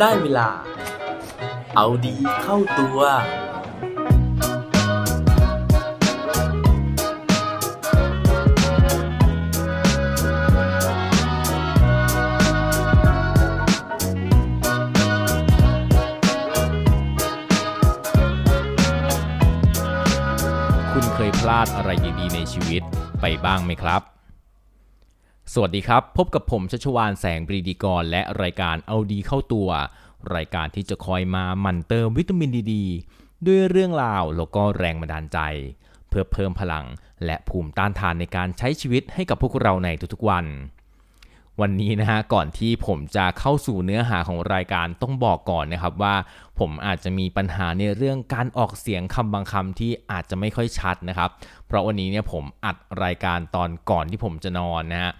ได้เวลา เอาดีเข้าตัว คุณเคยพลาดอะไรดีๆในชีวิตไปบ้างไหมครับ สวัสดีครับ พบกับผมชัชวานแสงปรีดีกร และรายการเอาดีเข้าตัว รายการที่จะคอยมาหมั่นเติมวิตามินดีดด้วยเรื่องราวแล้วก็แรงบันดาลใจ เพื่อเพิ่มพลังและภูมิต้านทานในการใช้ชีวิตให้กับพวกเราในทุกๆวัน วันนี้นะฮะก่อนที่ผมจะเข้าสู่เนื้อหาของรายการต้องบอกก่อนนะครับว่า ผมอาจจะมีปัญหาในเรื่องการออกเสียงคำบางคำที่อาจจะไม่ค่อยชัดนะครับ เพราะวันนี้เนี่ยผมอัดรายการตอนก่อนที่ผมจะนอนนะฮะ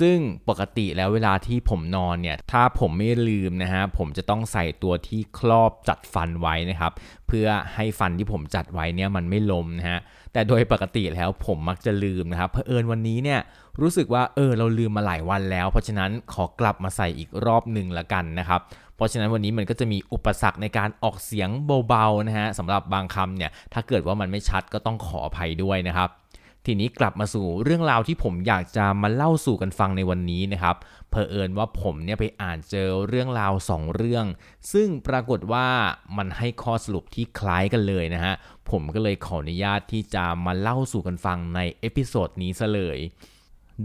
ซึ่งปกติแล้วเวลาที่ผมนอนเนี่ย ถ้าผมไม่ลืมนะฮะ ผมจะต้องใส่ตัวที่ครอบจัดฟันไว้นะครับ เพื่อให้ฟันที่ผมจัดไว้เนี่ยมันไม่ล้มนะฮะ แต่โดยปกติแล้วผมมักจะลืมนะครับ เพอเอิญวันนี้เนี่ยรู้สึกว่าเออเราลืมมาหลายวันแล้ว เพราะฉะนั้นขอกลับมาใส่อีกรอบหนึ่งละกันนะครับ เพราะฉะนั้นวันนี้มันก็จะมีอุปสรรคในการออกเสียงเบาๆนะฮะสำหรับบางคำเนี่ยถ้าเกิดว่ามันไม่ชัดก็ต้องขออภัยด้วยนะครับ ทีนี้กลับมาสู่เรื่องราวที่ผมอยากจะมาเล่าสู่กันฟังในวันนี้นะครับเพอเอิญว่าผมเนี่ยไปอ่านเจอเรื่องราวสองเรื่อง ซึ่งปรากฏว่ามันให้ข้อสรุปที่คล้ายกันเลยนะฮะผมก็เลยขออนุญาตที่จะมาเล่าสู่กันฟังใน episode นี้ซะเลย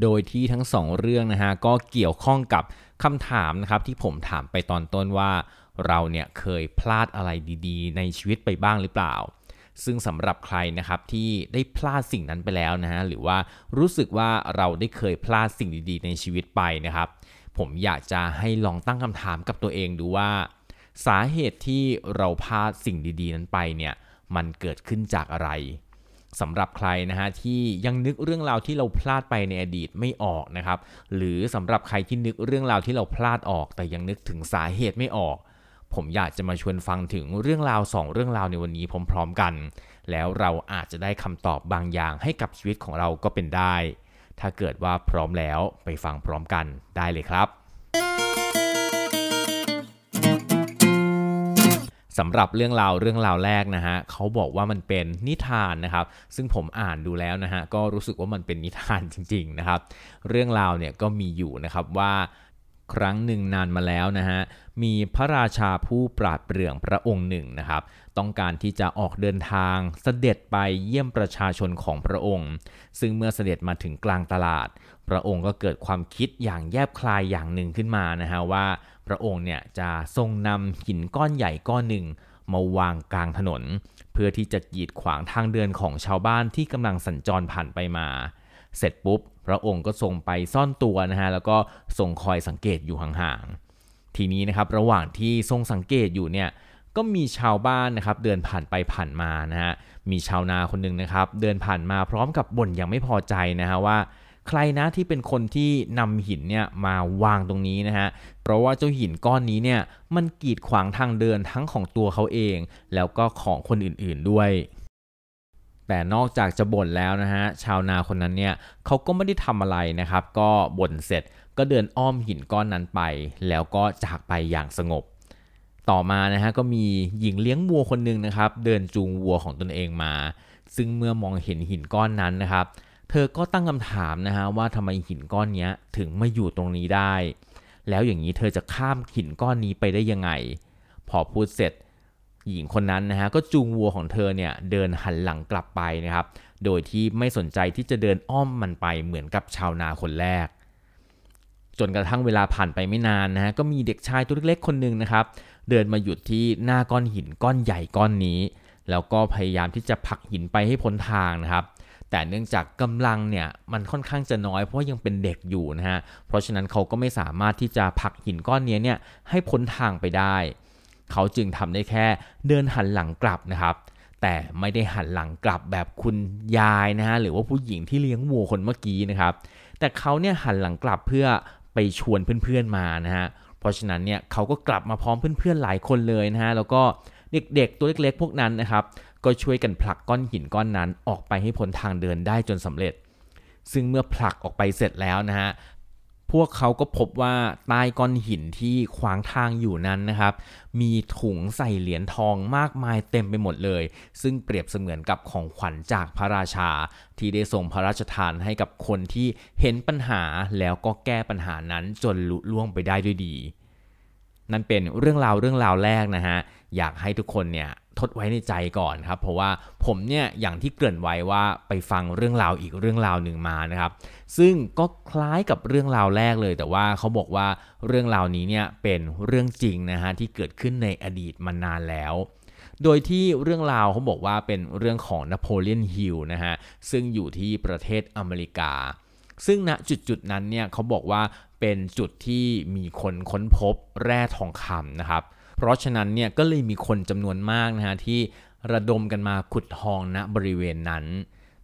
โดยที่ทั้งสองเรื่องนะฮะก็เกี่ยวข้องกับคำถามนะครับที่ผมถามไปตอนต้นว่า เราเนี่ยเคยพลาดอะไรดีๆ ในชีวิตไปบ้างหรือเปล่า ซึ่งสำหรับใครนะครับที่ได้พลาดสิ่งนั้นไปแล้วนะฮะหรือว่ารู้สึกว่าเราได้เคยพลาดสิ่งดีๆ ในชีวิตไปนะครับ ผมอยากจะให้ลองตั้งคำถามกับตัวเองดูว่า สาเหตุที่เราพลาดสิ่งดีๆ นั้นไปเนี่ยมันเกิดขึ้นจากอะไรสำหรับใครนะฮะที่ยังนึกเรื่องราวที่เราพลาดไปในอดีตไม่ออกนะครับ หรือสำหรับใครที่นึกเรื่องราวที่เราพลาดออก แต่ยังนึกถึงสาเหตุไม่ออก ผมอยากจะมาชวนฟังถึงเรื่องราวสองเรื่องราวในวันนี้พร้อมๆกัน แล้วเราอาจจะได้คำตอบบางอย่างให้กับชีวิตของเราก็เป็นได้ ถ้าเกิดว่าพร้อมแล้วไปฟังพร้อมกันได้เลยครับสำหรับเรื่องราวเรื่องราวแรกนะฮะเขาบอกว่ามันเป็นนิทานนะครับ ซึ่งผมอ่านดูแล้วนะฮะก็รู้สึกว่ามันเป็นนิทานจริง ๆนะครับ เรื่องราวเนี่ยก็มีอยู่นะครับว่า ครั้งหนึ่งนานมาแล้วนะฮะ มีพระราชาผู้ปราดเปรื่องพระองค์หนึ่งนะครับ ต้องการที่จะออกเดินทางเสด็จไปเยี่ยมประชาชนของพระองค์ ซึ่งเมื่อเสด็จมาถึงกลางตลาด พระองค์ก็เกิดความคิดอย่างแยบคลายอย่างหนึ่งขึ้นมานะฮะว่า พระองค์เนี่ยจะทรงนำหินก้อนใหญ่ก้อนหนึ่งมาวางกลางถนน เพื่อที่จะกีดขวางทางเดินของชาวบ้านที่กำลังสัญจรผ่านไปมา เสร็จปุ๊บ พระองค์ก็ทรงไปซ่อนตัวนะฮะแล้วก็ทรงคอยสังเกตอยู่ห่างๆทีนี้นะครับระหว่างที่ทรงสังเกตอยู่เนี่ยก็มีชาวบ้านนะครับเดินผ่านไปผ่านมานะฮะมีชาวนาคนหนึ่งนะครับเดินผ่านมาพร้อมกับบ่นอย่างไม่พอใจนะฮะว่าใครนะที่เป็นคนที่นำหินเนี่ยมาวางตรงนี้นะฮะ เพราะว่าเจ้าหินก้อนนี้เนี่ยมันกีดขวางทางเดินทั้งของตัวเขาเอง แล้วก็ของคนอื่นๆด้วย แต่นอกจากจะบ่นแล้วนะฮะชาวนาคนนั้นเนี่ยเขาก็ไม่ได้ทำอะไรนะครับ ก็บ่นเสร็จก็เดินอ้อมหินก้อนนั้นไป แล้วก็จากไปอย่างสงบ ต่อมานะฮะก็มีหญิงเลี้ยงวัวคนหนึ่งนะครับ เดินจูงวัวของตนเองมา ซึ่งเมื่อมองเห็นหินก้อนนั้นนะครับ เธอก็ตั้งคำถามนะฮะว่าทำไมหินก้อนนี้ถึงมาอยู่ตรงนี้ได้ แล้วอย่างนี้เธอจะข้ามหินก้อนนี้ไปได้ยังไง พอพูดเสร็จ หญิงคนนั้นนะฮะก็จูงวัวของเธอเนี่ยเดินหันหลังกลับไปนะครับ โดยที่ไม่สนใจที่จะเดินอ้อมมันไปเหมือนกับชาวนาคนแรก จนกระทั่งเวลาผ่านไปไม่นานนะฮะก็มีเด็กชายตัวเล็กๆคนหนึ่งนะครับ เดินมาหยุดที่หน้าก้อนหินก้อนใหญ่ก้อนนี้ แล้วก็พยายามที่จะผลักหินไปให้พ้นทางนะครับ แต่เนื่องจากกำลังเนี่ยมันค่อนข้างจะน้อยเพราะยังเป็นเด็กอยู่นะฮะเพราะฉะนั้นเขาก็ไม่สามารถที่จะผลักหินก้อนนี้เนี่ยให้พ้นทางไปได้ เขาจึงทำได้แค่เดินหันหลังกลับนะครับ แต่ไม่ได้หันหลังกลับแบบคุณยายนะฮะหรือว่าผู้หญิงที่เลี้ยงวัวคนเมื่อกี้นะครับ แต่เขาเนี่ยหันหลังกลับเพื่อไปชวนเพื่อนๆมานะฮะเพราะฉะนั้นเนี่ยเขาก็กลับมาพร้อมเพื่อนๆหลายคนเลยนะฮะแล้วก็เด็กๆตัวเล็กๆ พวกนั้นนะครับก็ช่วยกันผลักก้อนหินก้อนนั้นออกไปให้พ้นทางเดินได้จนสำเร็จ ซึ่งเมื่อผลักออกไปเสร็จแล้วนะฮะ พวกเขาก็พบว่าใต้ก้อนหินที่ขวางทางอยู่นั้นนะครับ มีถุงใส่เหรียญทองมากมายเต็มไปหมดเลย ซึ่งเปรียบเสมือนกับของขวัญจากพระราชา ที่ได้ส่งพระราชทานให้กับคนที่เห็นปัญหาแล้วก็แก้ปัญหานั้นจนลุล่วงไปได้ด้วยดี นั่นเป็นเรื่องราวเรื่องราวแรกนะฮะอยากให้ทุกคนเนี่ย ทดไว้ในใจก่อนครับ เพราะว่าผมเนี่ยอย่างที่เกริ่นไว้ว่าไปฟังเรื่องราวอีกเรื่องราวหนึ่งมานะครับ ซึ่งก็คล้ายกับเรื่องราวแรกเลย แต่ว่าเขาบอกว่าเรื่องราวนี้เนี่ยเป็นเรื่องจริงนะฮะที่เกิดขึ้นในอดีตมานานแล้ว โดยที่เรื่องราวเขาบอกว่าเป็นเรื่องของนโปเลียนฮิลนะฮะซึ่งอยู่ที่ประเทศอเมริกา ซึ่งณจุดจุดนั้นเนี่ยเขาบอกว่าเป็นจุดที่มีคนค้นพบแร่ทองคำนะครับเพราะฉะนั้นเนี่ยก็เลยมีคนจำนวนมากนะฮะที่ระดมกันมาขุดทองณบริเวณนั้น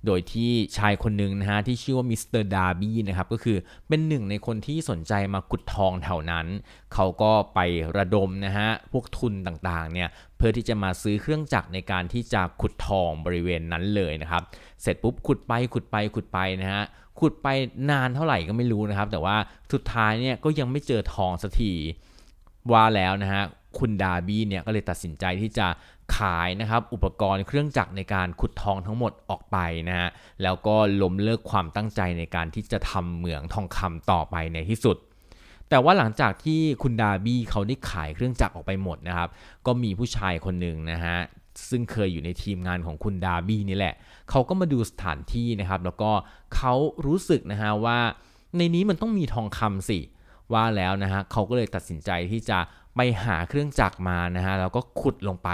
โดยที่ชายคนหนึ่งนะฮะที่ชื่อว่ามิสเตอร์ดาร์บี้นะครับก็คือเป็นหนึ่งในคนที่สนใจมาขุดทองแถวนั้น เขาก็ไประดมนะฮะพวกทุนต่างๆเนี่ยเพื่อที่จะมาซื้อเครื่องจักรในการที่จะขุดทองบริเวณนั้นเลยนะครับ เสร็จปุ๊บขุดไปขุดไปขุดไปนะฮะขุดไปนานเท่าไหร่ก็ไม่รู้นะครับ แต่ว่าสุดท้ายเนี่ยก็ยังไม่เจอทองสักทีว่าแล้วนะฮะ คุณดาบี้เนี่ยก็เลยตัดสินใจที่จะขายนะครับอุปกรณ์เครื่องจักรในการขุดทองทั้งหมดออกไปนะฮะแล้วก็ล้มเลิกความตั้งใจในการที่จะทำเหมืองทองคำต่อไปในที่สุดแต่ว่าหลังจากที่คุณดาบี้เขาได้ขายเครื่องจักรออกไปหมดนะครับ ก็มีผู้ชายคนหนึ่งนะฮะ ซึ่งเคยอยู่ในทีมงานของคุณดาบี้นี่แหละ เขาก็มาดูสถานที่นะครับ แล้วก็เขารู้สึกนะฮะว่า ในนี้มันต้องมีทองคำสิ ว่าแล้วนะฮะเขาก็เลยตัดสินใจที่จะ ไปหาเครื่องจักรมานะฮะแล้วก็ขุดลงไป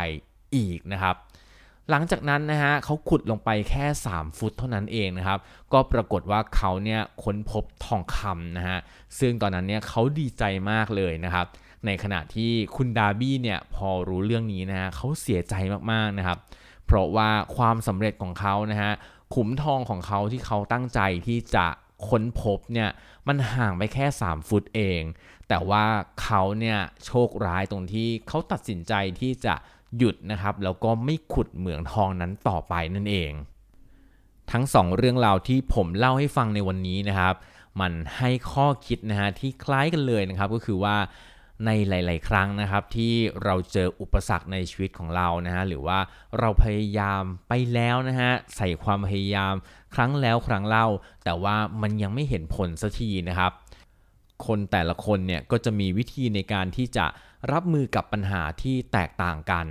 อีกนะครับ หลังจากนั้นนะฮะเขาขุดลงไปแค่ 3 ฟุตเท่านั้นเองนะครับ ก็ปรากฏว่าเขาเนี่ยค้นพบทองคำนะฮะซึ่งตอนนั้นเนี่ยเขาดีใจมากเลยนะครับ ในขณะที่คุณดาบี้เนี่ยพอรู้เรื่องนี้นะฮะเขาเสียใจมากๆนะครับ เพราะว่าความสำเร็จของเขานะฮะขุมทองของเขาที่เขาตั้งใจที่จะ ค้นพบเนี่ยมันห่างไปแค่ 3 ฟุตเอง แต่ว่าเขาเนี่ยโชคร้ายตรงที่เขาตัดสินใจที่จะหยุดนะครับแล้วก็ไม่ขุดเหมืองทองนั้นต่อไปนั่นเอง ทั้ง2เรื่องราวที่ผมเล่าให้ฟังในวันนี้นะครับ มันให้ข้อคิดนะฮะที่คล้ายกันเลยนะครับก็คือว่าในหลาย ๆ ครั้งนะครับที่เราเจออุปสรรคในชีวิตของเรานะฮะหรือว่าเราพยายามไปแล้วนะฮะใส่ความพยายาม ครั้งแล้วครั้งเล่า แต่ว่ามันยังไม่เห็นผลสักทีนะครับ คนแต่ละคนเนี่ยก็จะมีวิธีในการที่จะรับมือกับปัญหาที่แตกต่างกัน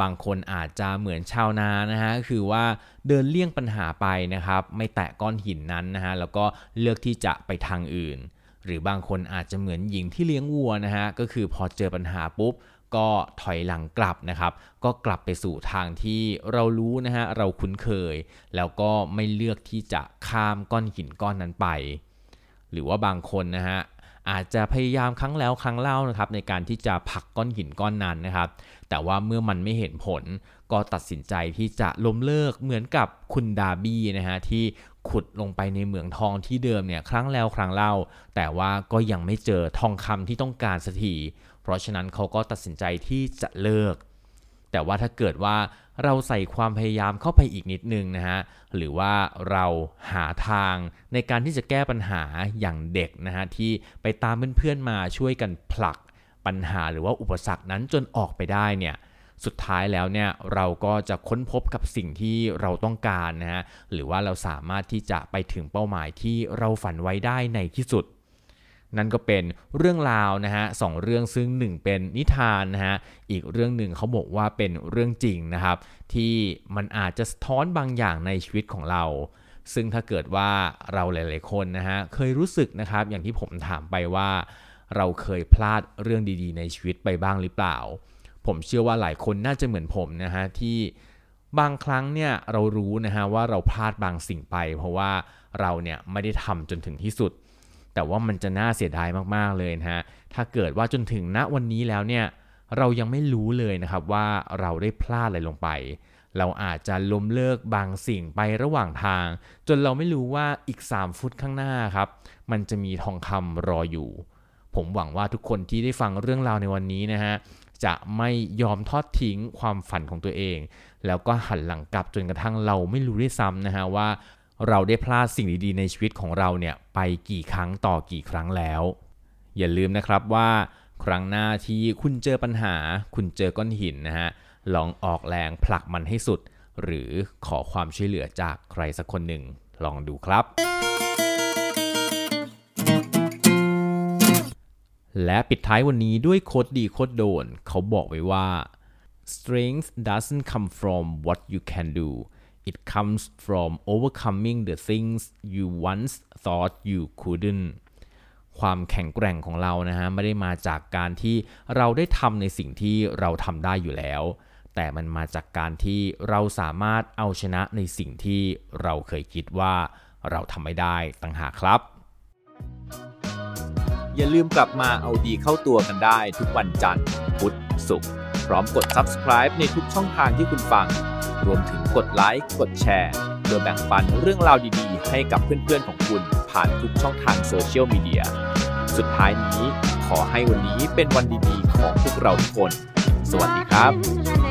บางคนอาจจะเหมือนชาวนานะฮะคือว่าเดินเลี่ยงปัญหาไปนะครับ ไม่แตะก้อนหินนั้นนะฮะแล้วก็เลือกที่จะไปทางอื่น หรือบางคนอาจจะเหมือนหญิงที่เลี้ยงวัวนะฮะก็คือพอเจอปัญหาปุ๊บ ก็ถอยหลังกลับนะครับ ก็กลับไปสู่ทางที่เรารู้นะฮะเราคุ้นเคย แล้วก็ไม่เลือกที่จะข้ามก้อนหินก้อนนั้นไป หรือว่าบางคนนะฮะอาจจะพยายามครั้งแล้วครั้งเล่านะครับในการที่จะผลักก้อนหินก้อนนั้นนะครับ แต่ว่าเมื่อมันไม่เห็นผล ก็ตัดสินใจที่จะล้มเลิกเหมือนกับคุณดาบี้นะฮะที่ขุดลงไปในเหมืองทองที่เดิมเนี่ยครั้งแล้วครั้งเล่า แต่ว่าก็ยังไม่เจอทองคำที่ต้องการสักที ราะฉะนั้นเขาก็ตัดสินใจที่จะเลิก แต่ว่าถ้าเกิดว่าเราใส่ความพยายามเข้าไปอีกนิดนึงนะฮะ หรือว่าเราหาทางในการที่จะแก้ปัญหาอย่างเด็กนะฮะ ที่ไปตามเพื่อนๆมาช่วยกันผลักปัญหาหรือว่าอุปสรรคนั้นจนออกไปได้เนี่ยสุดท้ายแล้วเนี่ยเราก็จะค้นพบกับสิ่งที่เราต้องการนะฮะหรือว่าเราสามารถที่จะไปถึงเป้าหมายที่เราฝันไว้ได้ในที่สุด นั่นก็เป็นเรื่องราวนะฮะสองเรื่องซึ่งหนึ่งเป็นนิทานนะฮะอีกเรื่องหนึ่งเขาบอกว่าเป็นเรื่องจริงนะครับ ที่มันอาจจะสะท้อนบางอย่างในชีวิตของเรา ซึ่งถ้าเกิดว่าเราหลาย ๆ คนนะฮะเคยรู้สึกนะครับ อย่างที่ผมถามไปว่า เราเคยพลาดเรื่องดีๆ ในชีวิตไปบ้างหรือเปล่า ผมเชื่อว่าหลายคนน่าจะเหมือนผมนะฮะที่บางครั้งเนี่ยเรารู้นะฮะว่าเราพลาดบางสิ่งไป เพราะว่าเราเนี่ยไม่ได้ทำจนถึงที่สุด แต่ว่ามันจะน่าเสียดายมากๆเลยนะฮะถ้าเกิดว่าจนถึงณวันนี้แล้วเนี่ยเรายังไม่รู้เลยนะครับว่าเราได้พลาดอะไรลงไป เราอาจจะล้มเลิกบางสิ่งไประหว่างทาง จนเราไม่รู้ว่าอีก 3 ฟุตข้างหน้าครับมันจะมีทองคำรออยู่ ผมหวังว่าทุกคนที่ได้ฟังเรื่องราวในวันนี้นะฮะจะไม่ยอมทอดทิ้งความฝันของตัวเอง แล้วก็หันหลังกลับจนกระทั่งเราไม่รู้ด้วยซ้ำนะฮะว่า เราได้พลาดสิ่งดีๆในชีวิตของเราเนี่ยไปกี่ครั้งต่อกี่ครั้งแล้ว อย่าลืมนะครับว่าครั้งหน้าที่คุณเจอปัญหา คุณเจอก้อนหินนะฮะลองออกแรงผลักมันให้สุด หรือขอความช่วยเหลือจากใครสักคนหนึ่งลองดูครับ และปิดท้ายวันนี้ด้วยโคดดีโคดโดน เขาบอกไว้ว่า strength doesn't come from what you can do it comes from overcoming the things you once thought you couldn't ความแข็งแกร่งของเรานะฮะไม่ได้มาจากการที่เราได้ทำในสิ่งที่เราทำได้อยู่แล้ว แต่มันมาจากการที่เราสามารถเอาชนะในสิ่งที่เราเคยคิดว่าเราทำไม่ได้ต่างหากครับ อย่าลืมกลับมาเอาดีเข้าตัวกันได้ทุกวันจันทร์ พุธ ศุกร์พร้อมกด subscribe ในทุกช่องทางที่คุณฟัง รวมถึงกดไลค์ กดแชร์เพื่อแบ่งปันเรื่องราวดีๆ ให้กับเพื่อนๆของคุณผ่านทุกช่องทางโซเชียลมีเดีย สุดท้ายนี้ขอให้วันนี้เป็นวันดีๆ ของพวกเราทุกคน สวัสดีครับ